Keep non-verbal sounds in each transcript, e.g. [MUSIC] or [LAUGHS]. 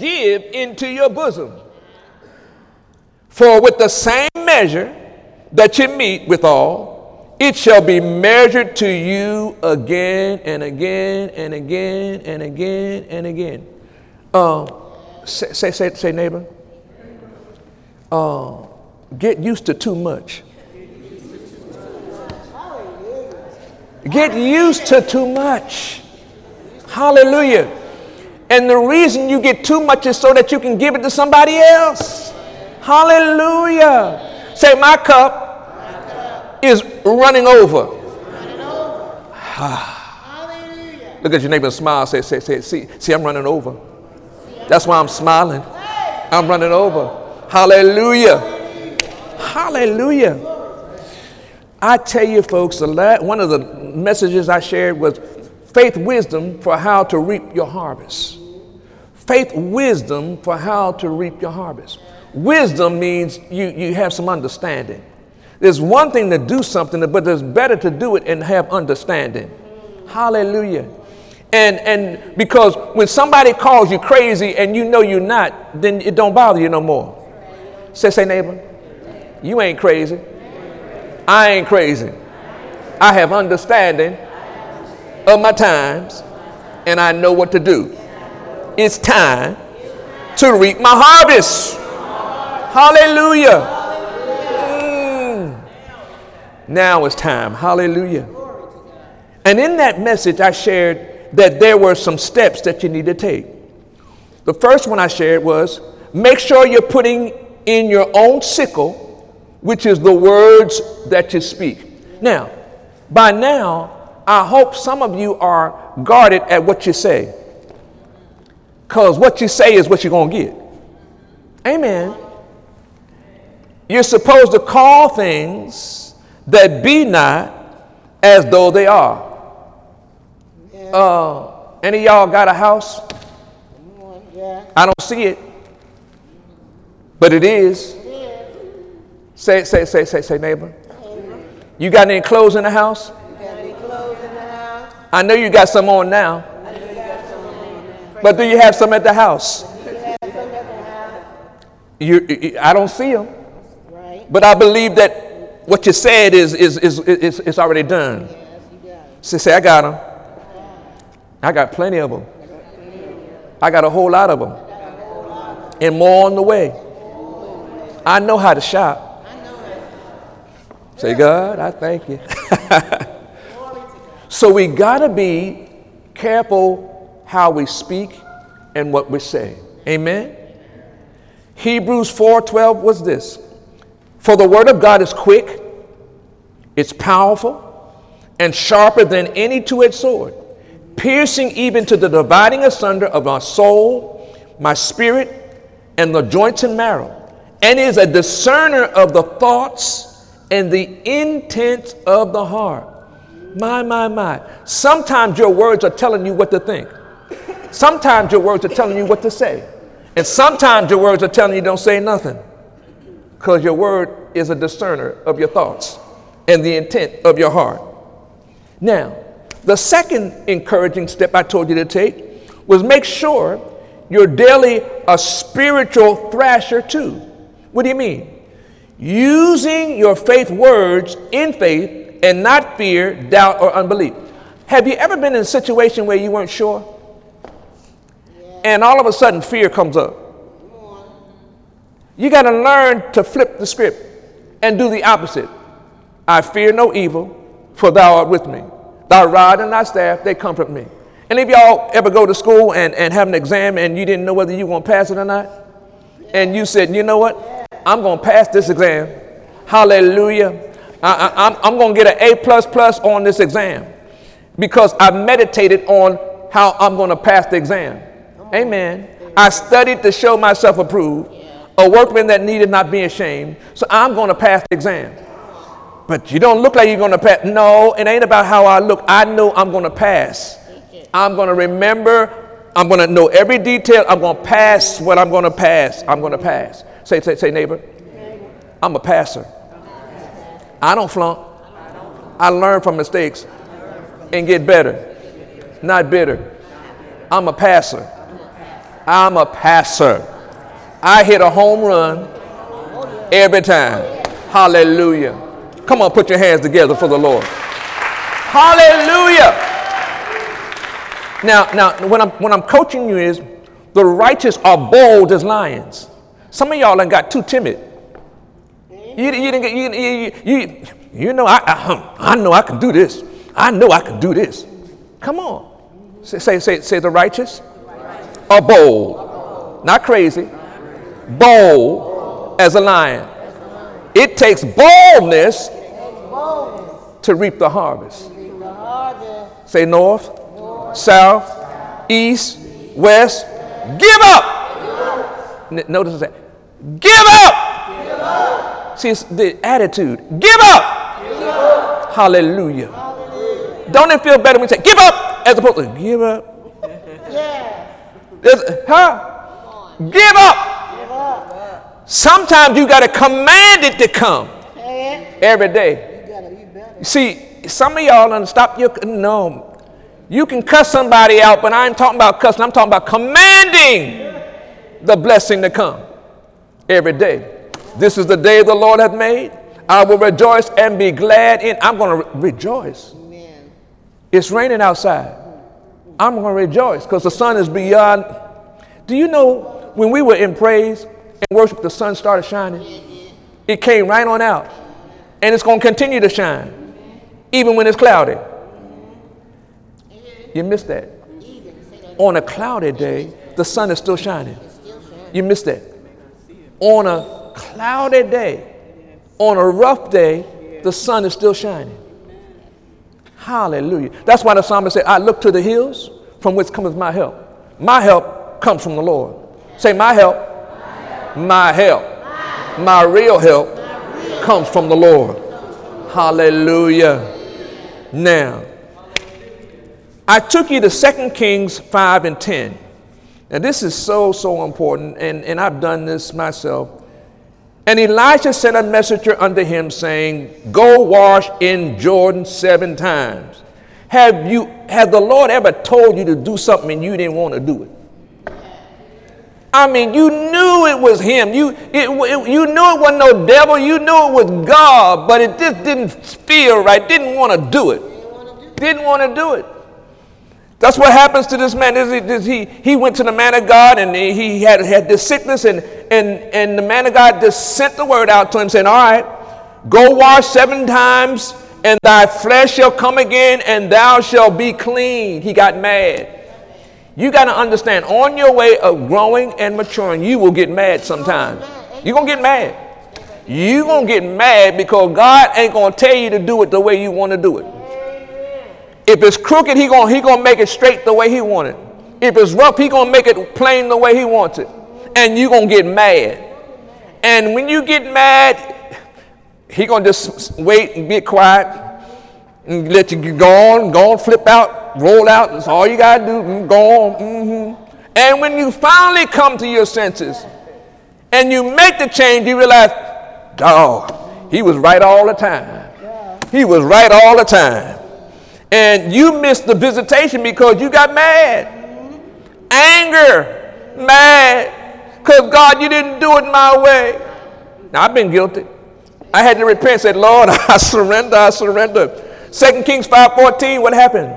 give into your bosom. For with the same measure that you meet withal, it shall be measured to you again and again and again and again and again. Uh, say, say, say, say, neighbor. Uh, get used to too much. Get used to too much. Hallelujah. And the reason you get too much is so that you can give it to somebody else. Hallelujah. Say, my cup, is running over. Running [SIGHS] over. Look at your neighbor and smile. Say, say, say, see, see, I'm running over. That's why I'm smiling. I'm running over. Hallelujah. Hallelujah. I tell you, folks, one of the messages I shared was faith wisdom for how to reap your harvest. Faith wisdom for how to reap your harvest. Wisdom means you, you have some understanding. There's one thing to do something, but it's better to do it and have understanding. Hallelujah. And, and because when somebody calls you crazy and you know you're not, then it don't bother you no more. Say, say, neighbor, you ain't crazy. I ain't crazy. I have understanding of my times and I know what to do. It's time to reap my harvest. Hallelujah. Mm. Now it's time. Hallelujah. And in that message, I shared that there were some steps that you need to take. The first one I shared was make sure you're putting in your own sickle which is the words that you speak. Now, by now, I hope some of you are guarded at what you say. Because what you say is what you're going to get. Amen. You're supposed to call things that be not as though they are. Uh, any y'all got a house? I don't see it, but it is. Say, say, say, say, say, neighbor. You got any clothes in the house? I know you got some on now. But do you have some at the house? You, I don't see them. But I believe that what you said is, is, is, is, is already done. Say, say, I got them. I got plenty of them. I got a whole lot of them. And more on the way. I know how to shop. Say, God, I thank you. [LAUGHS] so we got to be careful how we speak and what we say. Amen. Hebrews 4:12 was this. For the word of God is quick, it's powerful, and sharper than any two-edged sword, piercing even to the dividing asunder of my soul, my spirit, and the joints and marrow, and is a discerner of the thoughts and the intents of the heart. My, my, my. Sometimes your words are telling you what to think. Sometimes your words are telling you what to say. And sometimes your words are telling you don't say nothing. Because your word is a discerner of your thoughts and the intent of your heart. Now, the second encouraging step I told you to take was make sure you're daily a spiritual thrasher too. What do you mean? using your faith words in faith and not fear, doubt, or unbelief. Have you ever been in a situation where you weren't sure? And all of a sudden, fear comes up. You got to learn to flip the script and do the opposite. I fear no evil, for thou art with me. Thy rod and thy staff, they comfort me. Any of y'all ever go to school and, and have an exam and you didn't know whether you were going to pass it or not? And you said, you know what? I'm going to pass this exam. Hallelujah. I, am going to get an A plus plus on this exam because I meditated on how I'm going to pass the exam. Amen. I studied to show myself approved, a workman that needed not be ashamed. So I'm going to pass the exam. But you don't look like you're going to pass. No, it ain't about how I look. I know I'm going to pass. I'm going to remember. I'm going to know every detail. I'm going to pass what I'm going to pass. I'm going to pass. Say, say, say, neighbor. I'm a passer. I don't flunk. I learn from mistakes and get better, not bitter. I'm a passer. I'm a passer. I hit a home run every time. Hallelujah. Come on, put your hands together for the Lord. Hallelujah. Now, now, when I'm when I'm coaching you is the righteous are bold as lions. Some of y'all ain't got too timid. You, you didn't get you, you, you, you know I, I, I know I can do this. I know I can do this. Come on. Say, say, say, say the righteous are bold. Not crazy. Bold as a lion. It takes boldness to reap the harvest. Say north, south, east, west. Give up. Notice that. Give up. See, it's the attitude. Give up. Hallelujah. Don't it feel better when you say, give up, as opposed to give up? Huh? Give up. Sometimes you got to command it to come every day. you gotta See, some of y'all done stop your, no. You can cuss somebody out, but I ain't talking about cussing. I'm talking about commanding the blessing to come every day. This is the day the Lord hath made. I will rejoice and be glad in. I'm going to re- rejoice. Amen. It's raining outside. I'm going to rejoice because the sun is beyond. Do you know when we were in praise and worship, the sun started shining? It came right on out. And it's going to continue to shine, even when it's cloudy. You missed that. On a cloudy day, the sun is still shining. You missed that. On a cloudy day, on a rough day, the sun is still shining. Hallelujah. That's why the psalmist said, I look to the hills from which cometh my help. My help comes from the Lord. Say, my help, my help, my real help comes from the Lord. Hallelujah. Now, I took you to 2 Kings 5 and 10. Now, this is so, so important, and, and I've done this myself. And Elisha sent a messenger unto him, saying, Go wash in Jordan seven times. Have you have the Lord ever told you to do something and you didn't want to do it? I mean, you knew it was him. You, it, it, you knew it wasn't no devil. You knew it was God, but it just didn't feel right. Didn't want to do it. Didn't want to do it. That's what happens to this man. He, he went to the man of God and he had, had this sickness, and, and, and the man of God just sent the word out to him saying, All right, go wash seven times, and thy flesh shall come again, and thou shalt be clean. He got mad. You got to understand, on your way of growing and maturing, you will get mad sometimes. You're going to get mad. You're going to get mad because God ain't going to tell you to do it the way you want to do it. If it's crooked, he gonna he gonna make it straight the way he wanted. If it's rough, he gonna make it plain the way he wants it. And you gonna get mad. And when you get mad, he gonna just wait and be quiet and let you go on, go on, flip out, roll out. That's all you gotta do. Mm, go on. Mm-hmm. And when you finally come to your senses and you make the change, you realize, dog, he was right all the time. He was right all the time. And you missed the visitation because you got mad. Anger, mad, because God, you didn't do it my way. Now, I've been guilty. I had to repent, said, Lord, [LAUGHS] I surrender, I surrender. Second Kings 5.14, what happened?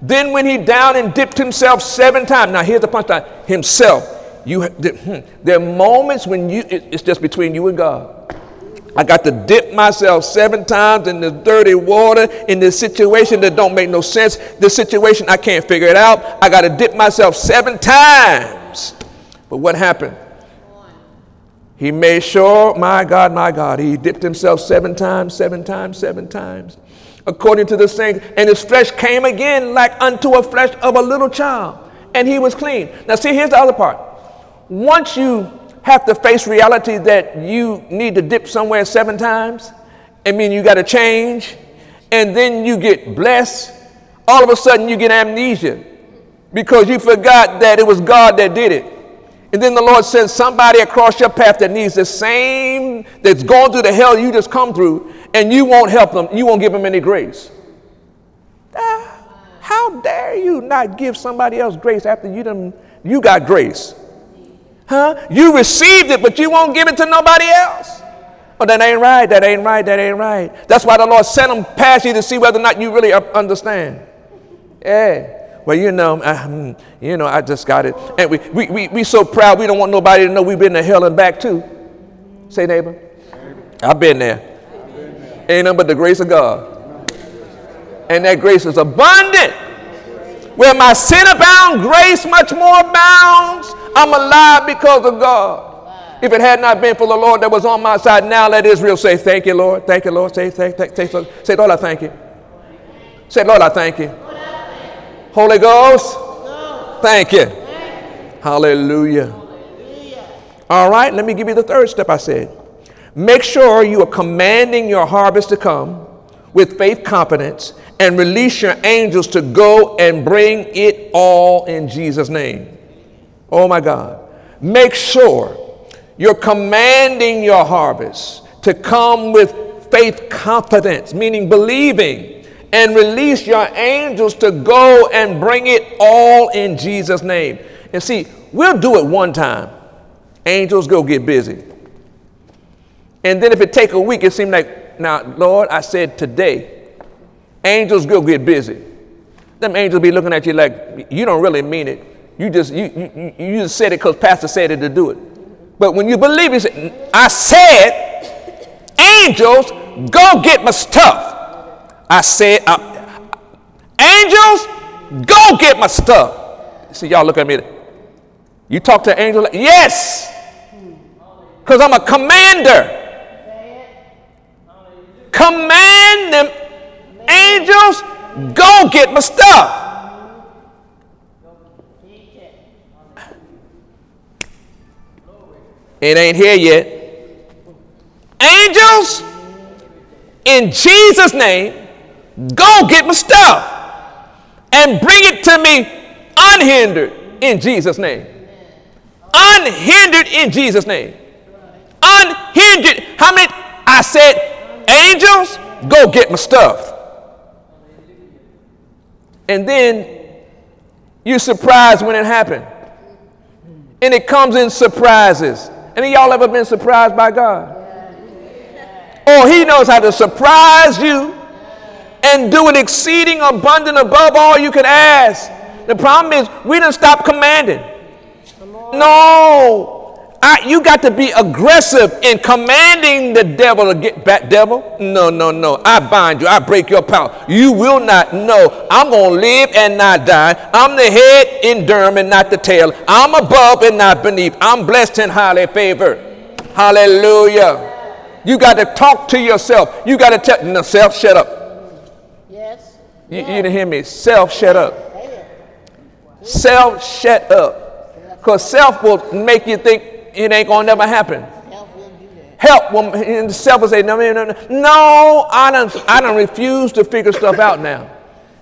Then when he down and dipped himself seven times. Now, here's the punchline. Himself. You, hmm, there are moments when you, it's just between you and God. I got to dip myself seven times in the dirty water in this situation that don't make no sense. This situation, I can't figure it out. I got to dip myself seven times. But what happened? He made sure, my God, my God, he dipped himself seven times, seven times, seven times, according to the saying, and his flesh came again like unto a flesh of a little child, and he was clean. Now, see, here's the other part. Once you have to face reality that you need to dip somewhere seven times. I mean, you got to change. And then you get blessed. All of a sudden, you get amnesia because you forgot that it was God that did it. And then the Lord sends somebody across your path that needs the same, that's going through the hell you just come through, and you won't help them. You won't give them any grace. Ah, how dare you not give somebody else grace after you done You got grace. Huh? You received it, but you won't give it to nobody else. Oh, that ain't right. That ain't right. That ain't right. That's why the Lord sent them past you to see whether or not you really understand. Yeah. Well, you know, I, hmm, you know, I just got it. And we, we, we, we so proud we don't want nobody to know we've been to hell and back too. Say, neighbor. I've been there. Ain't nothing but the grace of God. And that grace is abundant. Where my sin abound, grace much more abounds. I'm alive because of God. If it had not been for the Lord that was on my side, now let Israel say, Thank you, Lord. Thank you, Lord. Say, thank, thank, thank, say, Lord, I thank you. Say, Lord, I thank you. Holy Ghost, thank you. Hallelujah. All right, let me give you the third step I said. Make sure you are commanding your harvest to come with faith confidence and release your angels to go and bring it all in Jesus' name. Oh my God. Make sure you're commanding your harvest to come with faith confidence, meaning believing, and release your angels to go and bring it all in Jesus' name. And see, we'll do it one time. Angels go get busy. And then if it take a week, it seems like, now, Lord, I said today, angels go get busy. Them angels be looking at you like, you don't really mean it. You just, you, you, you just said it because pastor said it to do it. But when you believe it, I said, angels, go get my stuff. I said, angels, go get my stuff. See, y'all look at me. You talk to angels? Yes. Because I'm a commander command them angels, go get my stuff. It ain't here yet. Angels, in Jesus' name, go get my stuff and bring it to me unhindered in Jesus' name. Unhindered in Jesus' name. Unhindered. How many? I said angels, go get my stuff. And then you're surprised when it happened. And it comes in surprises. Any y'all ever been surprised by God? Oh, he knows how to surprise you and do it exceeding abundant above all you could ask. The problem is we didn't stop commanding. No, I, you got to be aggressive in commanding the devil to get back. Devil, no, no, no. I bind you. I break your power. You will not know. I'm going to live and not die. I'm the head in Durham and not the tail. I'm above and not beneath. I'm blessed and highly favored. Hallelujah. You got to talk to yourself. You got to tell no, self, shut up. Yes. You, you didn't hear me. Self, shut up. Self, shut up. Because self will make you think it ain't gonna never happen. Help will do that. Help will in self will say, no, no, no, no, I don't, I don't refuse to figure stuff out now.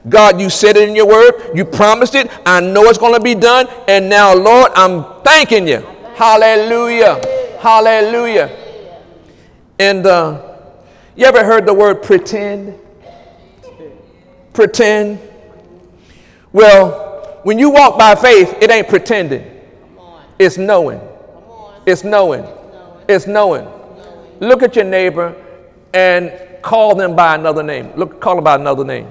God, you said it in your word, you promised it, I know it's gonna be done, and now, Lord, I'm thanking you. Hallelujah. Hallelujah. And uh, you ever heard the word pretend? Pretend. Well, when you walk by faith, it ain't pretending, it's knowing. It's knowing. It's knowing. Look at your neighbor and call them by another name. Look, call them by another name.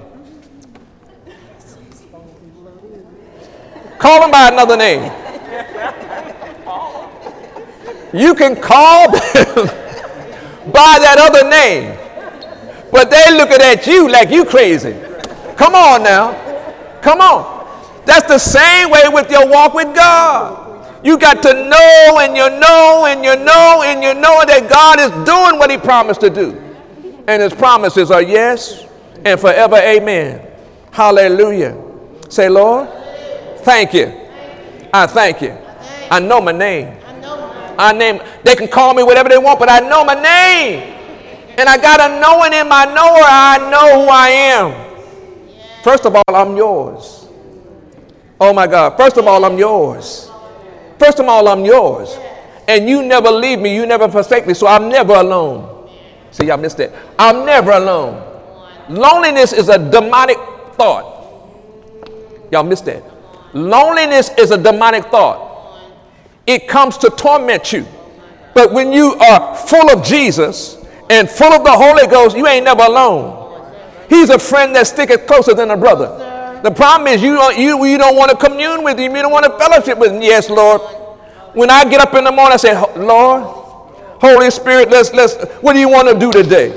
Call them by another name. You can call them [LAUGHS] by that other name, but they looking at you like you crazy. Come on now. Come on. That's the same way with your walk with God. You got to know and you know and you know and you know that God is doing what He promised to do. And His promises are yes and forever amen. Hallelujah. Say, Lord, thank you. I thank you. I know my name. I name. They can call me whatever they want, but I know my name. And I got a knowing in my knower. I know who I am. First of all, I'm yours. Oh my God. First of all, I'm yours. First of all, I'm yours. And you never leave me, you never forsake me, so I'm never alone. See, y'all missed that. I'm never alone. Loneliness is a demonic thought. Y'all missed that. Loneliness is a demonic thought. It comes to torment you. But when you are full of Jesus and full of the Holy Ghost, you ain't never alone. He's a friend that sticketh closer than a brother. The problem is you don't, you, you don't want to commune with him. You don't want to fellowship with him. Yes, Lord. When I get up in the morning, I say, Lord, Holy Spirit, let's, let's, what do you want to do today?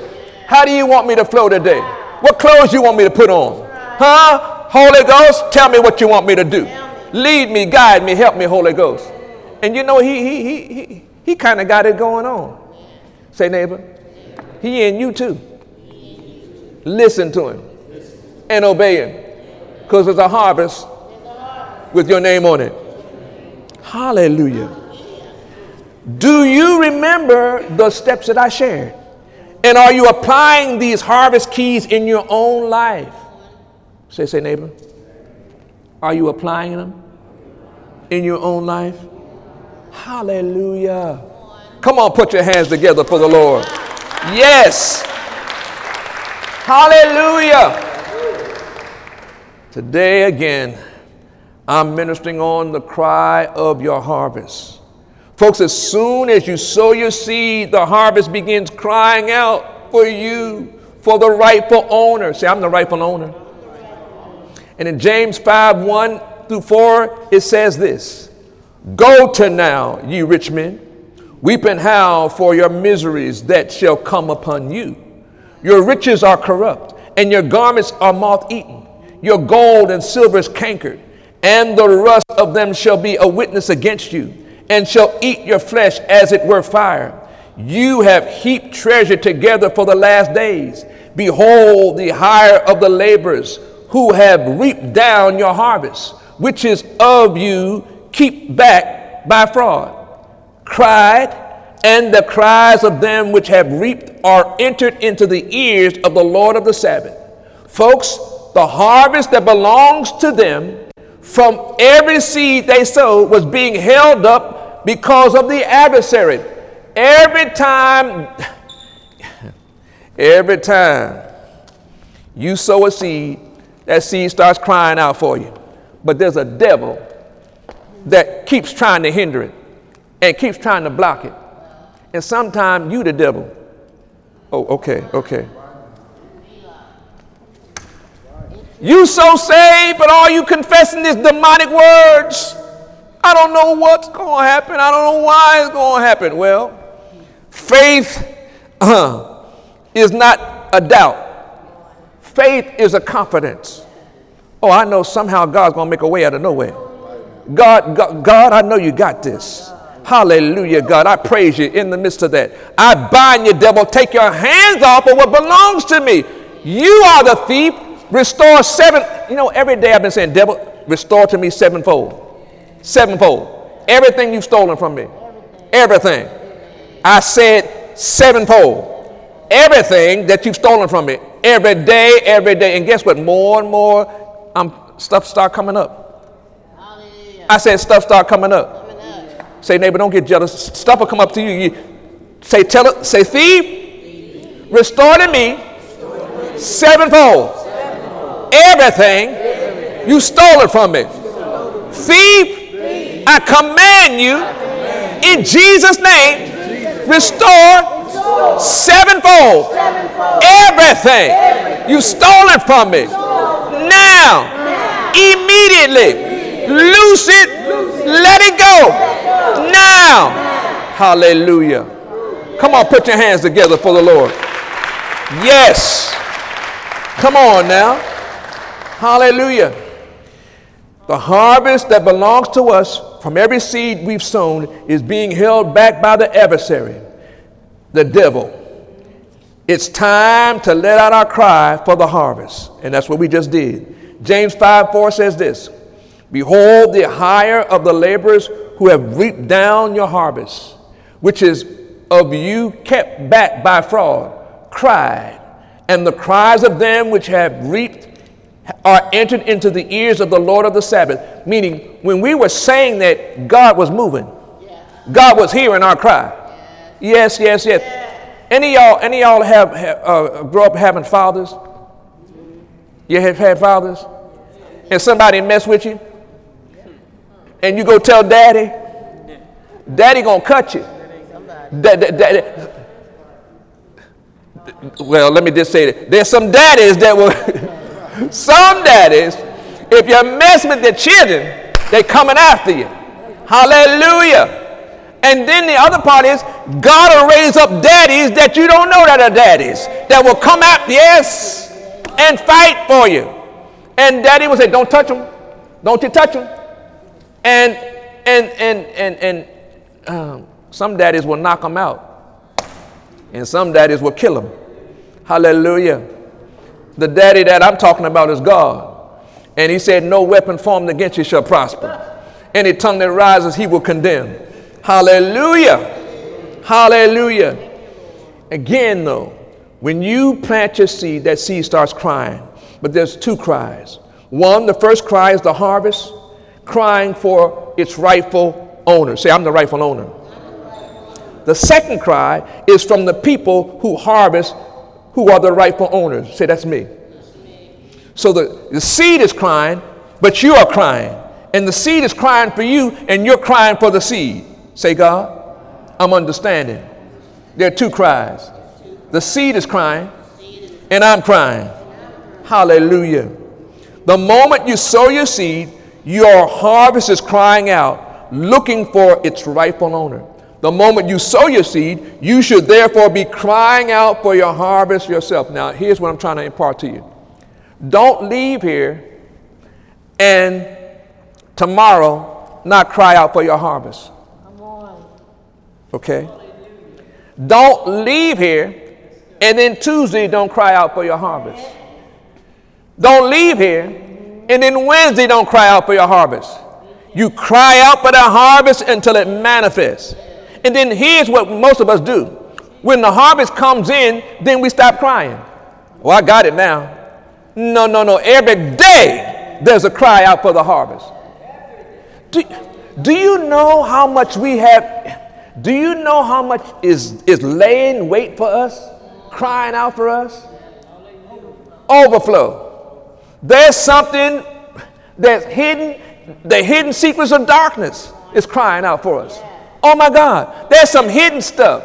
How do you want me to flow today? What clothes you want me to put on? Huh? Holy Ghost, tell me what you want me to do. Lead me, guide me, help me, Holy Ghost. And you know, he, he, he, he, he kind of got it going on. Say, neighbor, he and you too. Listen to him and obey him because there's a harvest with your name on it. Hallelujah. Do you remember the steps that I shared? And are you applying these harvest keys in your own life? Say, say, neighbor. Are you applying them in your own life? Hallelujah. Come on, put your hands together for the Lord. Yes. Hallelujah. Today again, I'm ministering on the cry of your harvest. Folks, as soon as you sow your seed, the harvest begins crying out for you, for the rightful owner. Say, I'm the rightful owner. And in James 5 1 through 4, it says this Go to now, ye rich men, weep and howl for your miseries that shall come upon you. Your riches are corrupt, and your garments are moth eaten. Your gold and silver is cankered, and the rust of them shall be a witness against you, and shall eat your flesh as it were fire. You have heaped treasure together for the last days. Behold, the hire of the laborers who have reaped down your harvest, which is of you, keep back by fraud. Cried, and the cries of them which have reaped are entered into the ears of the Lord of the Sabaoth. Folks, the harvest that belongs to them from every seed they sowed was being held up because of the adversary. Every time, [LAUGHS] every time you sow a seed, that seed starts crying out for you. But there's a devil that keeps trying to hinder it and keeps trying to block it. And sometimes you the devil. Oh, okay, okay. You so saved, but are you confessing these demonic words? I don't know what's going to happen. I don't know why it's going to happen. Well, faith uh, is not a doubt. Faith is a confidence. Oh, I know somehow God's going to make a way out of nowhere. God, God, God, I know you got this. Hallelujah, God. I praise you in the midst of that. I bind you, devil. Take your hands off of what belongs to me. You are the thief. Restore seven. You know, every day I've been saying, devil, restore to me sevenfold. Sevenfold. Everything you've stolen from me. Everything. I said sevenfold. Everything that you've stolen from me every day, every day. And guess what? More and more um, stuff start coming up. I said stuff start coming up. coming up. Say, neighbor, don't get jealous. Stuff will come up to you. you say, tell it, say, thief, restore to me sevenfold. Everything you stole it from me. Thief, I command you in Jesus' name, restore sevenfold, everything you stole it from me. Now, immediately, loose it, let it go. Now, hallelujah. Come on, put your hands together for the Lord. Yes. Come on now. Hallelujah. The harvest that belongs to us from every seed we've sown is being held back by the adversary the devil. It's time to let out our cry for the harvest. And that's what we just did. James 5 4 says this Behold, the hire of the laborers who have reaped down your harvest, which is of you kept back by fraud, cried, and the cries of them which have reaped are entered into the ears of the Lord of the Sabaoth. Meaning, when we were saying that, God was moving, God was hearing our cry. Yes, yes, yes. Any y'all, any y'all have, have uh, grow up having fathers? You have had fathers, and somebody mess with you. and you go tell daddy, daddy gonna cut you. Da- well, let me just say that there's some daddies that will, [LAUGHS] some daddies, if you mess with their children, they coming after you. Hallelujah. And then the other part is God will raise up daddies that you don't know that are daddies that will come out, yes, and fight for you. And daddy will say, Don't touch them. Don't you touch them. And and and and and um, some daddies will knock them out. And some daddies will kill them. Hallelujah. The daddy that I'm talking about is God. And he said, No weapon formed against you shall prosper. Any tongue that rises, he will condemn. Hallelujah. Hallelujah. Again, though, when you plant your seed, that seed starts crying. But there's two cries. One, the first cry is the harvest, crying for its rightful owner. Say, I'm the rightful owner. The second cry is from the people who harvest, who are the rightful owners. Say, that's me. So the, the seed is crying, but you are crying. And the seed is crying for you, and you're crying for the seed. Say, God, I'm understanding. There are two cries. The seed is crying, and I'm crying. Hallelujah. The moment you sow your seed, your harvest is crying out, looking for its rightful owner. The moment you sow your seed, you should therefore be crying out for your harvest yourself. Now, here's what I'm trying to impart to you. Don't leave here and tomorrow not cry out for your harvest. Okay? Don't leave here and then Tuesday don't cry out for your harvest. Don't leave here and then Wednesday don't cry out for your harvest. You cry out for the harvest until it manifests. And then here's what most of us do. When the harvest comes in, then we stop crying. Well, I got it now. No, no, no. Every day there's a cry out for the harvest. Do, do you know how much we have? Do you know how much is, is laying wait for us, crying out for us? Overflow. There's something that's hidden, the hidden secrets of darkness is crying out for us. Oh my God, there's some hidden stuff.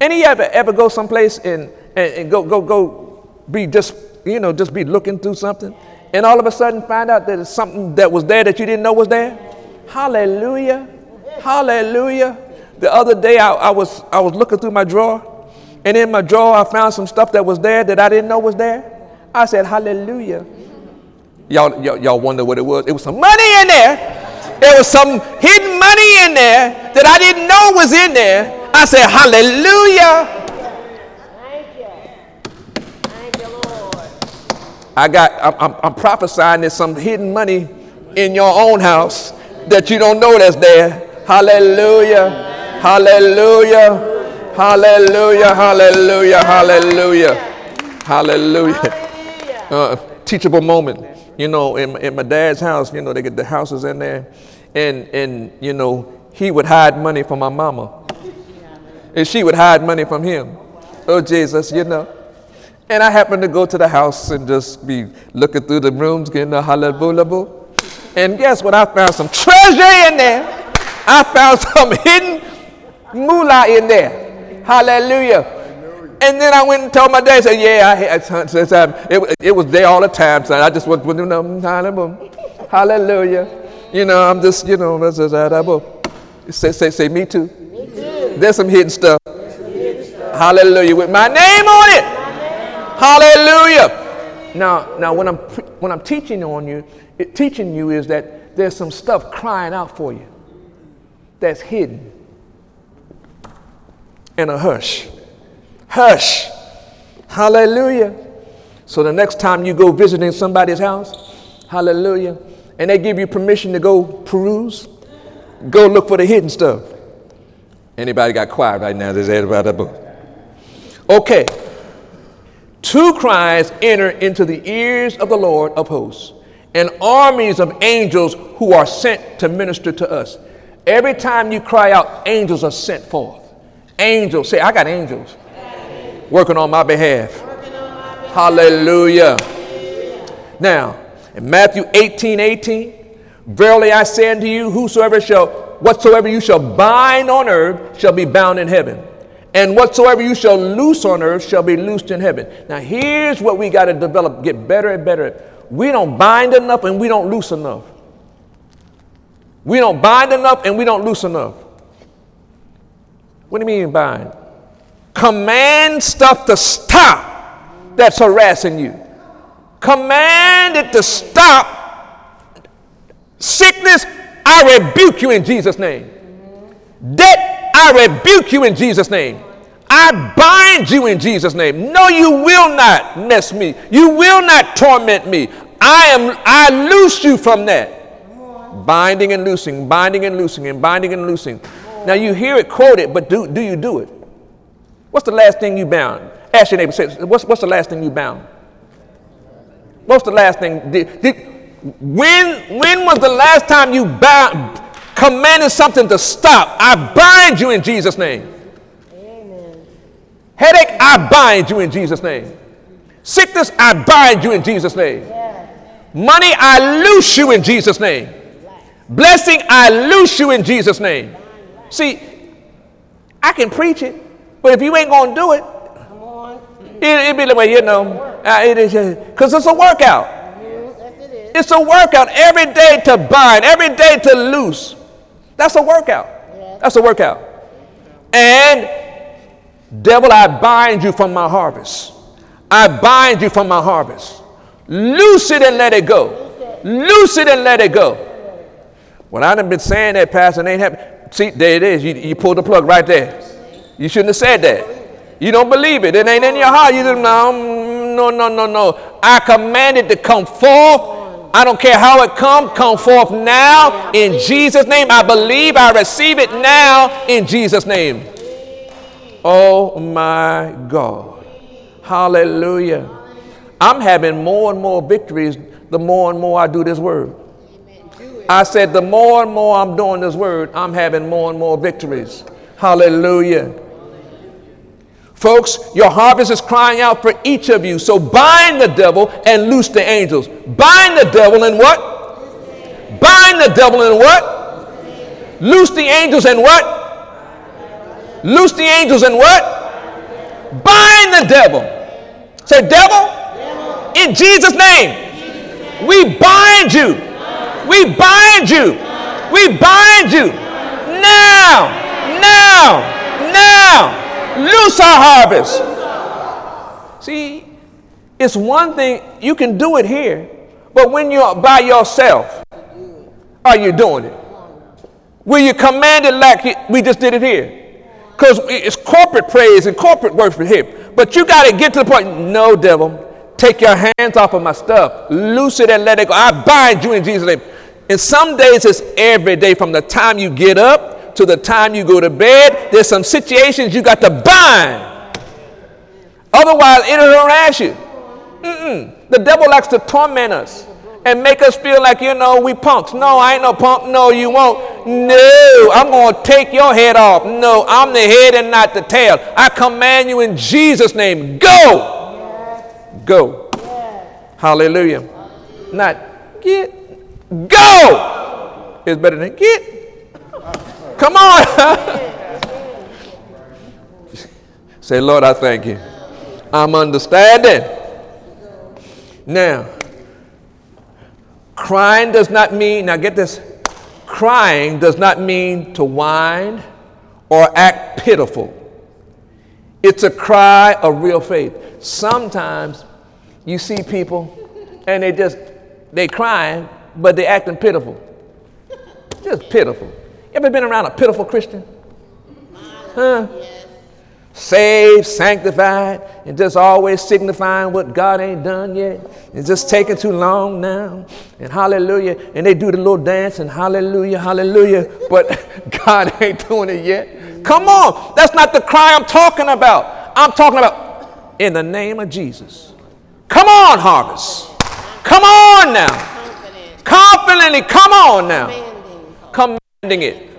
Any ever ever go someplace and, and, and go go go be just you know just be looking through something, and all of a sudden find out that it's something that was there that you didn't know was there? Hallelujah. Hallelujah. The other day I, I, was, I was looking through my drawer, and in my drawer I found some stuff that was there that I didn't know was there. I said, Hallelujah. Y'all, y'all, y'all wonder what it was? It was some money in there. There was some hidden in there that I didn't know was in there. I said, Hallelujah. Thank you. Thank you, Lord. I got, I'm, I'm prophesying there's some hidden money in your own house that you don't know that's there. Hallelujah. Hallelujah. Hallelujah. Hallelujah. Hallelujah. Hallelujah. Uh, teachable moment. You know, in, in my dad's house, you know, they get the houses in there. And, and, you know, he would hide money from my mama. And she would hide money from him. Oh, Jesus, you know. And I happened to go to the house and just be looking through the rooms, getting a hallelujah. And guess what? I found some treasure in there. I found [LAUGHS] some hidden moolah in there. Hallelujah. And then I went and told my dad, said, yeah, I had, it, it was there all the time, son. I just was, you know, hallelujah. You know, I'm just, you know, that's say, say, say, me too. Me too. There's some hidden stuff. hidden stuff. Hallelujah. With my name on it. Hallelujah. Now, now when I'm, when I'm teaching on you, it, teaching you is that there's some stuff crying out for you that's hidden in a hush. Hush. Hallelujah. So the next time you go visiting somebody's house, hallelujah, and they give you permission to go peruse, go look for the hidden stuff. Anybody got quiet right now? There's that book. Okay. Two cries enter into the ears of the Lord of hosts, and armies of angels who are sent to minister to us. Every time you cry out, angels are sent forth. Angels, say, I got angels working on my behalf. Hallelujah. Now, in Matthew 18 18, Verily I say unto you, whosoever shall, whatsoever you shall bind on earth shall be bound in heaven. And whatsoever you shall loose on earth shall be loosed in heaven. Now, here's what we got to develop, get better and better. We don't bind enough and we don't loose enough. We don't bind enough and we don't loose enough. What do you mean bind? Command stuff to stop that's harassing you. Command it to stop. Sickness, I rebuke you in Jesus' name. Debt, I rebuke you in Jesus' name. I bind you in Jesus' name. No, you will not mess me. You will not torment me. I am I loose you from that. Binding and loosing, binding and loosing, and binding and loosing. Now you hear it quoted, but do, do you do it? What's the last thing you bound? Ask your neighbor, say, what's, what's the last thing you bound? What's the last thing? Did, did, when, when was the last time you bound, commanded something to stop? I bind you in Jesus' name. Amen. Headache, I bind you in Jesus' name. Sickness, I bind you in Jesus' name. Yeah. Money, I loose you in Jesus' name. Blessing, I loose you in Jesus' name. See, I can preach it, but if you ain't going to do it, it, will be the way, you know, it Uh, because it's a workout. It's a workout every day to bind, every day to loose. That's a workout. That's a workout. And devil, I bind you from my harvest. I bind you from my harvest. Loose it and let it go. Loose it and let it go. Well, I done been saying that, Pastor, ain't happening. See, there it is. You, you pulled the plug right there. You shouldn't have said that. You don't believe it. It ain't in your heart. You just, no, no, no, no, no. I command it to come forth. I don't care how it come, come forth now in Jesus' name. I believe I receive it now in Jesus' name. Oh my God. Hallelujah. I'm having more and more victories the more and more I do this word. I said, the more and more I'm doing this word, I'm having more and more victories. Hallelujah. Folks, your harvest is crying out for each of you. So bind the devil and loose the angels. Bind the devil and what? Bind the devil and what? Loose the angels and what? Loose the angels and what? Bind the devil. Say, devil, in Jesus' name, we bind you we bind you. We bind you. Now. Loose our harvest. See, it's one thing, you can do it here, but when you're by yourself, are you doing it? Will you command it like we just did it here? Because it's corporate praise and corporate worship here. But you got to get to the point, no, devil, take your hands off of my stuff. Loose it and let it go. I bind you in Jesus' name. And some days it's every day from the time you get up to the time you go to bed. There's some situations you got to bind. Otherwise, it'll harass you. Mm-mm. The devil likes to torment us and make us feel like, you know, we punks. No, I ain't no punk. No, you won't. No, I'm going to take your head off. No, I'm the head and not the tail. I command you in Jesus' name, go. Go. Hallelujah. Not get Go is better than get. Come on. [LAUGHS] Say, Lord, I thank you. I'm understanding. Now, crying does not mean, now get this, crying does not mean to whine or act pitiful. It's a cry of real faith. Sometimes you see people and they just, they crying but they're acting pitiful. Just pitiful. Ever been around a pitiful Christian? Huh? Saved, sanctified, and just always signifying what God ain't done yet. It's just taking too long now. And hallelujah. And they do the little dance and hallelujah, hallelujah. But [LAUGHS] God ain't doing it yet. Come on. That's not the cry I'm talking about. I'm talking about in the name of Jesus. Come on, harvest. Come on now. Confidently, come on now. Commanding it.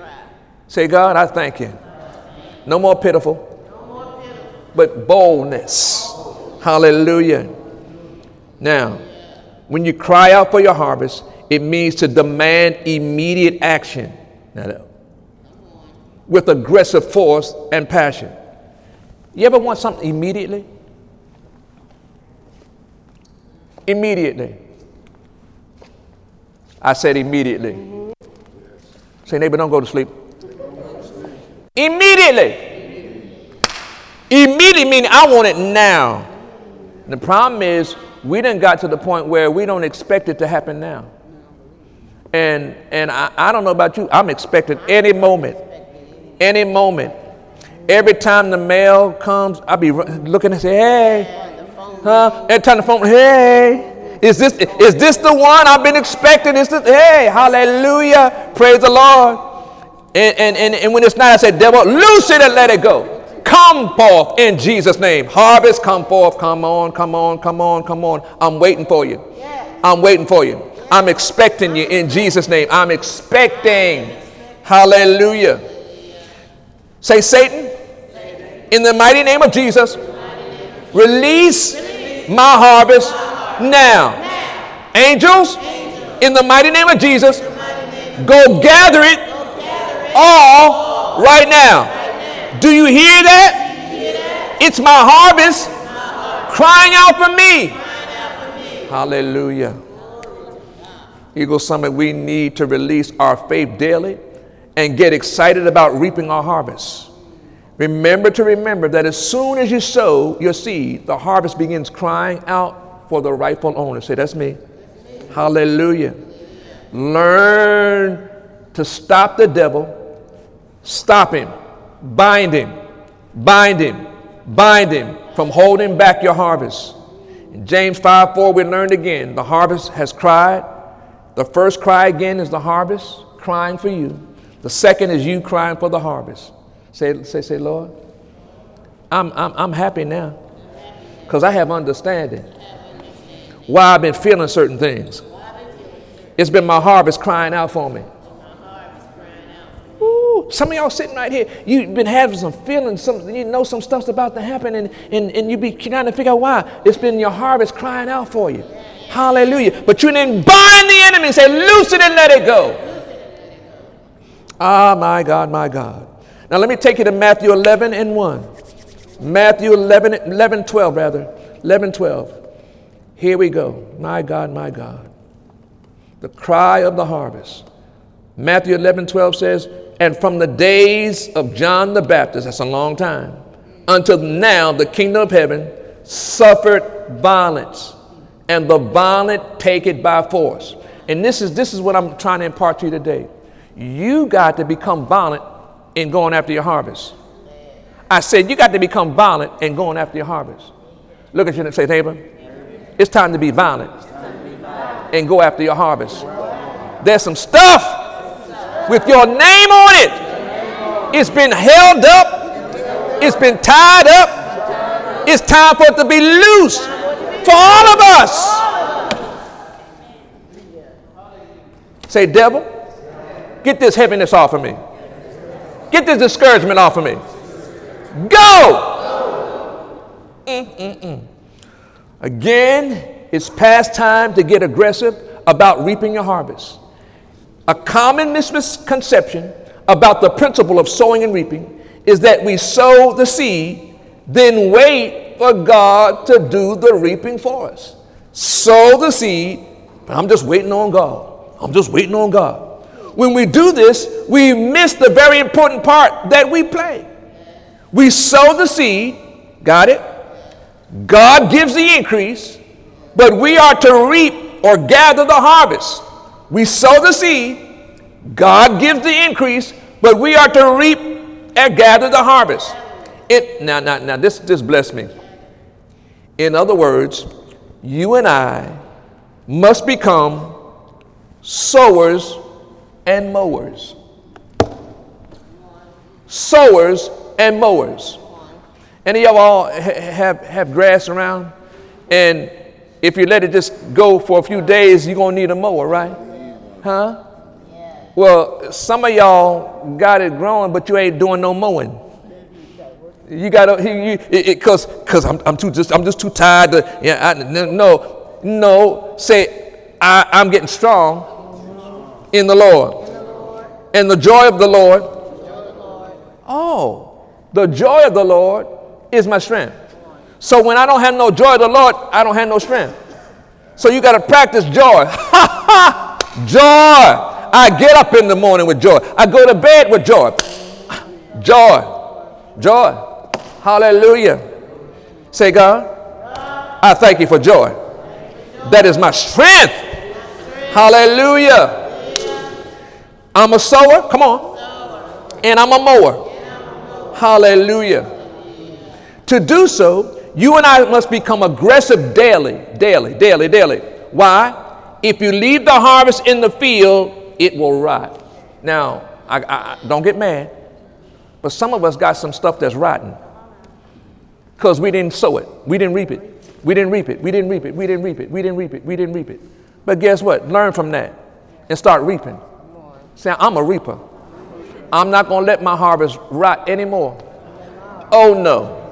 Say, God, I thank you. No more pitiful, but boldness. Hallelujah. Now, when you cry out for your harvest, it means to demand immediate action now, with aggressive force and passion. You ever want something immediately? Immediately. I said immediately. Say, neighbor, don't go to sleep. Immediately. Immediately meaning I want it now. The problem is we didn't got to the point where we don't expect it to happen now. And and I, I don't know about you, I'm expecting any moment. Any moment. Every time the mail comes, I'll be looking and say, hey. Huh? Every time the phone, hey. Is this is this the one I've been expecting? Is this hey, hallelujah. Praise the Lord. And, and, and, and when it's not, I say, devil, loose it and let it go. Come forth in Jesus' name. Harvest, come forth. Come on, come on, come on, come on. I'm waiting for you. I'm waiting for you. I'm expecting you in Jesus' name. I'm expecting. Hallelujah. Say, Satan, in the mighty name of Jesus, release my harvest now. Angels, in the mighty name of Jesus, go gather it all right now. Do you hear that? It's my harvest crying out for me. Hallelujah. Eagle Summit, we need to release our faith daily and get excited about reaping our harvest. Remember to remember that as soon as you sow your seed, the harvest begins crying out for the rightful owner. Say, that's me. Hallelujah. Learn to stop the devil Stop him, bind him, bind him, bind him from holding back your harvest. In James 5 4, we learned again the harvest has cried. The first cry again is the harvest crying for you. The second is you crying for the harvest. Say, say, say, Lord, I'm, I'm, I'm happy now because I have understanding why I've been feeling certain things. It's been my harvest crying out for me. Ooh, Some of y'all sitting right here, you've been having some feelings, some, you know some stuff's about to happen, and, and, and you be trying to figure out why. It's been your harvest crying out for you. Hallelujah. But you didn't bind the enemy and say, loose it and let it go. Ah, my God, my God. Now let me take you to Matthew 11 and 1. Matthew 11, 11 12, rather. 11, 12. Here we go. My God, my God. The cry of the harvest. Matthew 11, 12 says, and from the days of John the Baptist, that's a long time, until now, the kingdom of heaven suffered violence, and the violent take it by force. And this is, this is what I'm trying to impart to you today. You got to become violent in going after your harvest. I said, you got to become violent in going after your harvest. Look at you and say, neighbor, it's time to be violent and go after your harvest. There's some stuff with your name on it. It's been held up, it's been tied up. It's time for it to be loose for all of us. Say, devil, get this heaviness off of me. Get this discouragement off of me. Go! Mm-mm-mm. Again, it's past time to get aggressive about reaping your harvest. A common misconception about the principle of sowing and reaping is that we sow the seed, then wait for God to do the reaping for us. Sow the seed, but I'm just waiting on God. I'm just waiting on God. When we do this, we miss the very important part that we play. We sow the seed, got it? God gives the increase, but we are to reap or gather the harvest. We sow the seed, God gives the increase, but we are to reap and gather the harvest. It now, now, now this this bless me. In other words, you and I must become sowers and mowers. Sowers and mowers. Any of y'all have, have grass around? And if you let it just go for a few days, you're going to need a mower, right? Huh? Well, some of y'all got it growing, but you ain't doing no mowing. You got to, because because I'm, I'm too just I'm just too tired to yeah I, no no say I, I'm getting strong in the Lord. And the joy of the Lord. Oh, the joy of the Lord is my strength. So when I don't have no joy of the Lord, I don't have no strength. So you got to practice joy. [LAUGHS] joy. I get up in the morning with joy. I go to bed with joy. Joy. Joy. Hallelujah. Say, God, I thank you for joy. That is my strength. Hallelujah. I'm a sower. Come on. And I'm a mower. Hallelujah. To do so, you and I must become aggressive daily, daily, daily, daily. Why? If you leave the harvest in the field, it will rot. Now, I, I, don't get mad, but some of us got some stuff that's rotten because we didn't sow it, we didn't reap it. We didn't reap it. We didn't reap it. We didn't reap it. We didn't reap it. We didn't reap it. But guess what? Learn from that and start reaping. Say, I'm a reaper. I'm not going to let my harvest rot anymore. Oh no.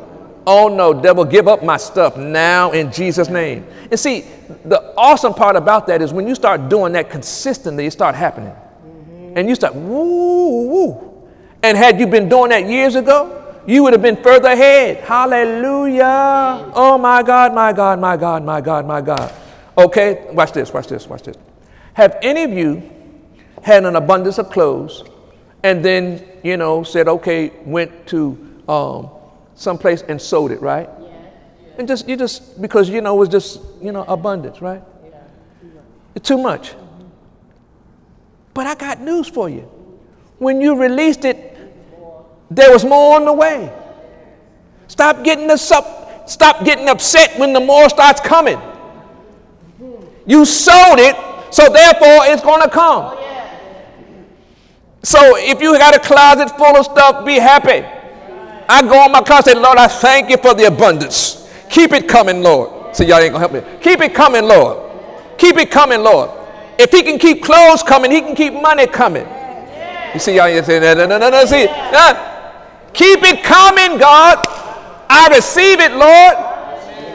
Oh no, devil, give up my stuff now in Jesus' name. And see, the awesome part about that is when you start doing that consistently, it start happening. Mm-hmm. And you start, woo, woo. And had you been doing that years ago, you would have been further ahead. Hallelujah. Oh my God, my God, my God, my God, my God. Okay, watch this, watch this, watch this. Have any of you had an abundance of clothes and then, you know, said, okay, went to um, someplace and sold it, right? Yeah. And just you just because you know it was just you know abundance, right? Yeah. It's too much. Mm-hmm. But I got news for you. When you released it, there was more on the way. Stop getting us up, stop getting upset when the more starts coming. You sowed it, so therefore it's gonna come. So if you got a closet full of stuff, be happy. I go in my car and say, Lord, I thank you for the abundance. Keep it coming, Lord. See, y'all ain't gonna help me. Keep it coming, Lord. Keep it coming, Lord. If he can keep clothes coming, he can keep money coming. You see, y'all ain't saying that. No, no, no, no. See, keep it coming, God. I receive it, Lord.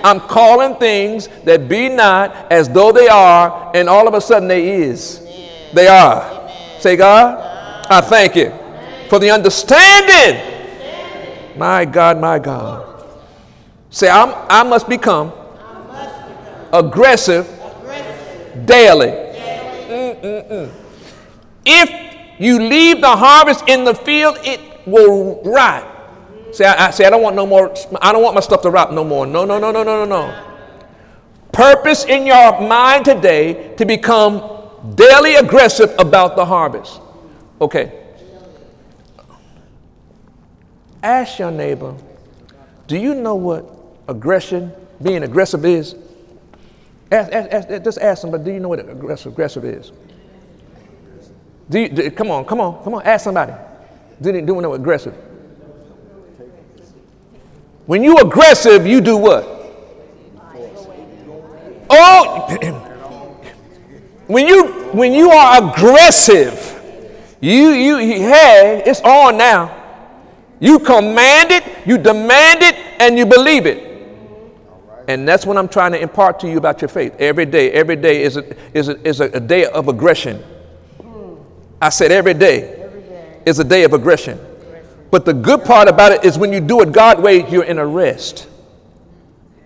I'm calling things that be not as though they are, and all of a sudden they is. They are. Say, God, I thank you for the understanding my God, my God. Say, I'm, I must become aggressive daily. Mm-mm-mm. If you leave the harvest in the field, it will rot. Say, I, I say, I don't want no more. I don't want my stuff to rot no more. No, no, no, no, no, no, no. Purpose in your mind today to become daily aggressive about the harvest. Okay. Ask your neighbor, do you know what aggression, being aggressive is? Ask, ask, ask, just ask somebody, do you know what aggressive, aggressive is? Do you, do, come on, come on, come on, ask somebody. Do you, do you know aggressive? When you aggressive, you do what? Oh, [CLEARS THROAT] when you when you are aggressive, you you hey, it's on now. You command it, you demand it, and you believe it. And that's what I'm trying to impart to you about your faith. Every day, every day is a, is a, is a, day of aggression. Hmm. I said every day is a day of aggression. But the good part about it is when you do it God way, you're in a rest.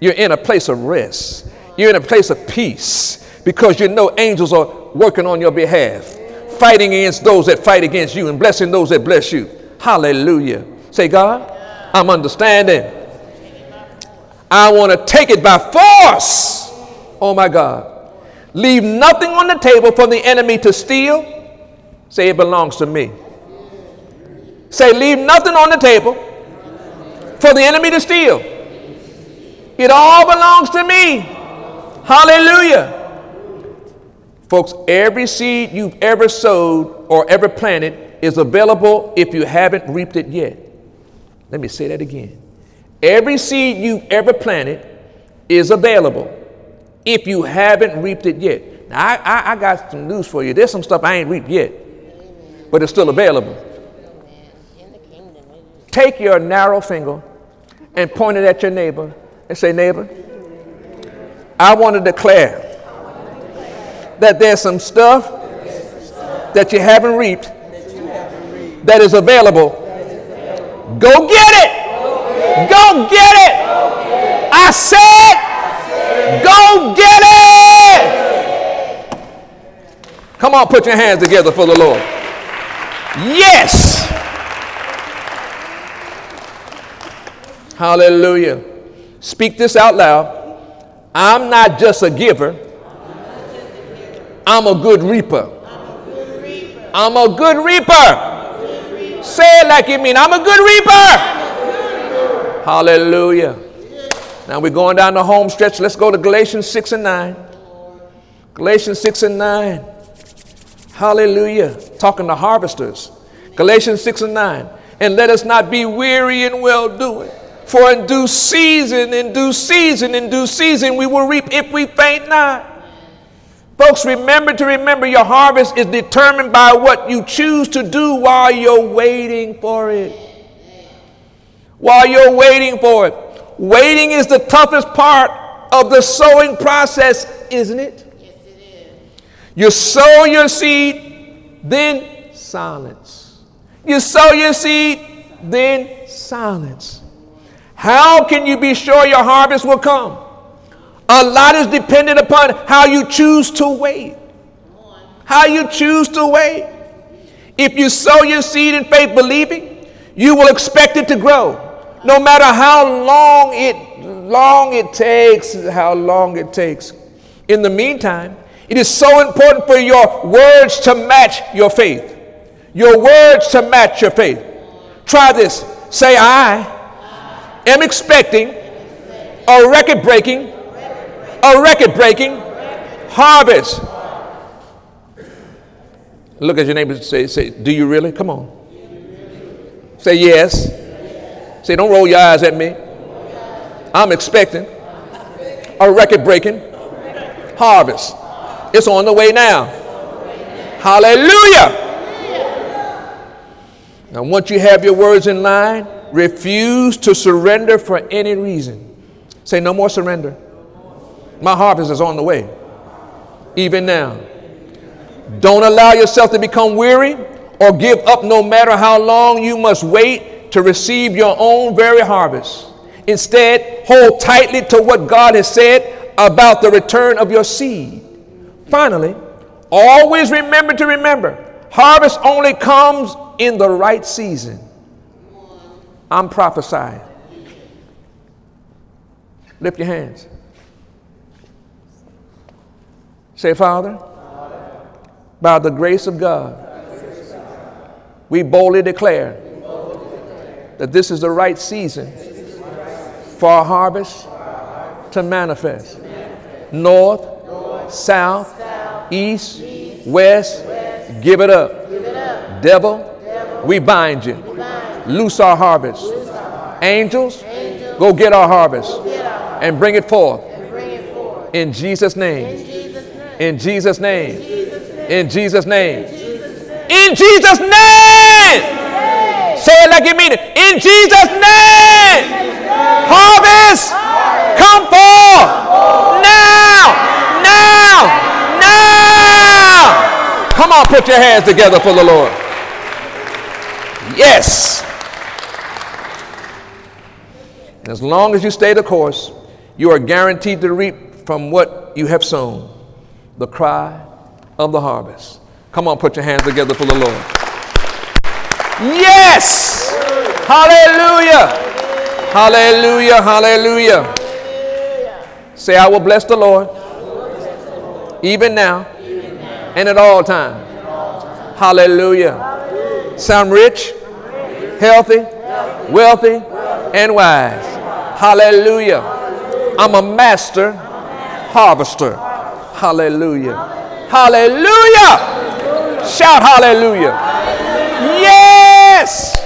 You're in a place of rest. You're in a place of peace because you know angels are working on your behalf, fighting against those that fight against you and blessing those that bless you. Hallelujah. Say, God, I'm understanding. I want to take it by force. Oh my God. Leave nothing on the table for the enemy to steal. Say, it belongs to me. Say, leave nothing on the table for the enemy to steal. It all belongs to me. Hallelujah. Folks, every seed you've ever sowed or ever planted is available if you haven't reaped it yet. Let me say that again. Every seed you've ever planted is available if you haven't reaped it yet. Now, I, I, I got some news for you. There's some stuff I ain't reaped yet, but it's still available. Take your narrow finger and point it at your neighbor and say, Neighbor, I want to declare that there's some stuff that you haven't reaped that is available. Go get it. Go get it. I said, go get it. Come on, put your hands together for the Lord. Yes. Hallelujah. Speak this out loud. I'm not just a giver, I'm a good reaper. I'm a good reaper. Say it like you mean. I'm a good reaper. Hallelujah. Now we're going down the home stretch. Let's go to Galatians 6 and 9. Galatians 6 and 9. Hallelujah. Talking to harvesters. Galatians 6 and 9. And let us not be weary in well doing. For in due season, in due season, in due season, we will reap if we faint not. Folks, remember to remember your harvest is determined by what you choose to do while you're waiting for it. While you're waiting for it. Waiting is the toughest part of the sowing process, isn't it? Yes, it is. You sow your seed, then silence. You sow your seed, then silence. How can you be sure your harvest will come? A lot is dependent upon how you choose to wait. How you choose to wait. If you sow your seed in faith believing, you will expect it to grow. No matter how long it long it takes, how long it takes. In the meantime, it is so important for your words to match your faith. Your words to match your faith. Try this. Say I am expecting a record breaking, a record breaking harvest. Look at your neighbor and say, say, Do you really? Come on. Say yes. Say, Don't roll your eyes at me. I'm expecting a record breaking harvest. It's on the way now. Hallelujah. Now, once you have your words in line, refuse to surrender for any reason. Say, no more surrender. My harvest is on the way, even now. Don't allow yourself to become weary or give up no matter how long you must wait to receive your own very harvest. Instead, hold tightly to what God has said about the return of your seed. Finally, always remember to remember harvest only comes in the right season. I'm prophesying. Lift your hands. Say, Father, by the grace of God, we boldly declare that this is the right season for our harvest to manifest. North, south, east, west, give it up. Devil, we bind you. Loose our harvest. Angels, go get our harvest and bring it forth. In Jesus' name. In Jesus' name. In Jesus' name. In Jesus' name. Say it like you mean it. In Jesus' name. Harvest, come forth. Now. Now. Now. Come on, put your hands together for the Lord. Yes. And as long as you stay the course, you are guaranteed to reap from what you have sown the cry of the harvest. Come on, put your hands together for the Lord. Yes! Hallelujah! Hallelujah! Hallelujah! Say, I will bless the Lord, even now and at all times. Hallelujah. Sound rich, healthy, wealthy, and wise. Hallelujah. I'm a master harvester. Hallelujah. Hallelujah. Shout hallelujah. Yes.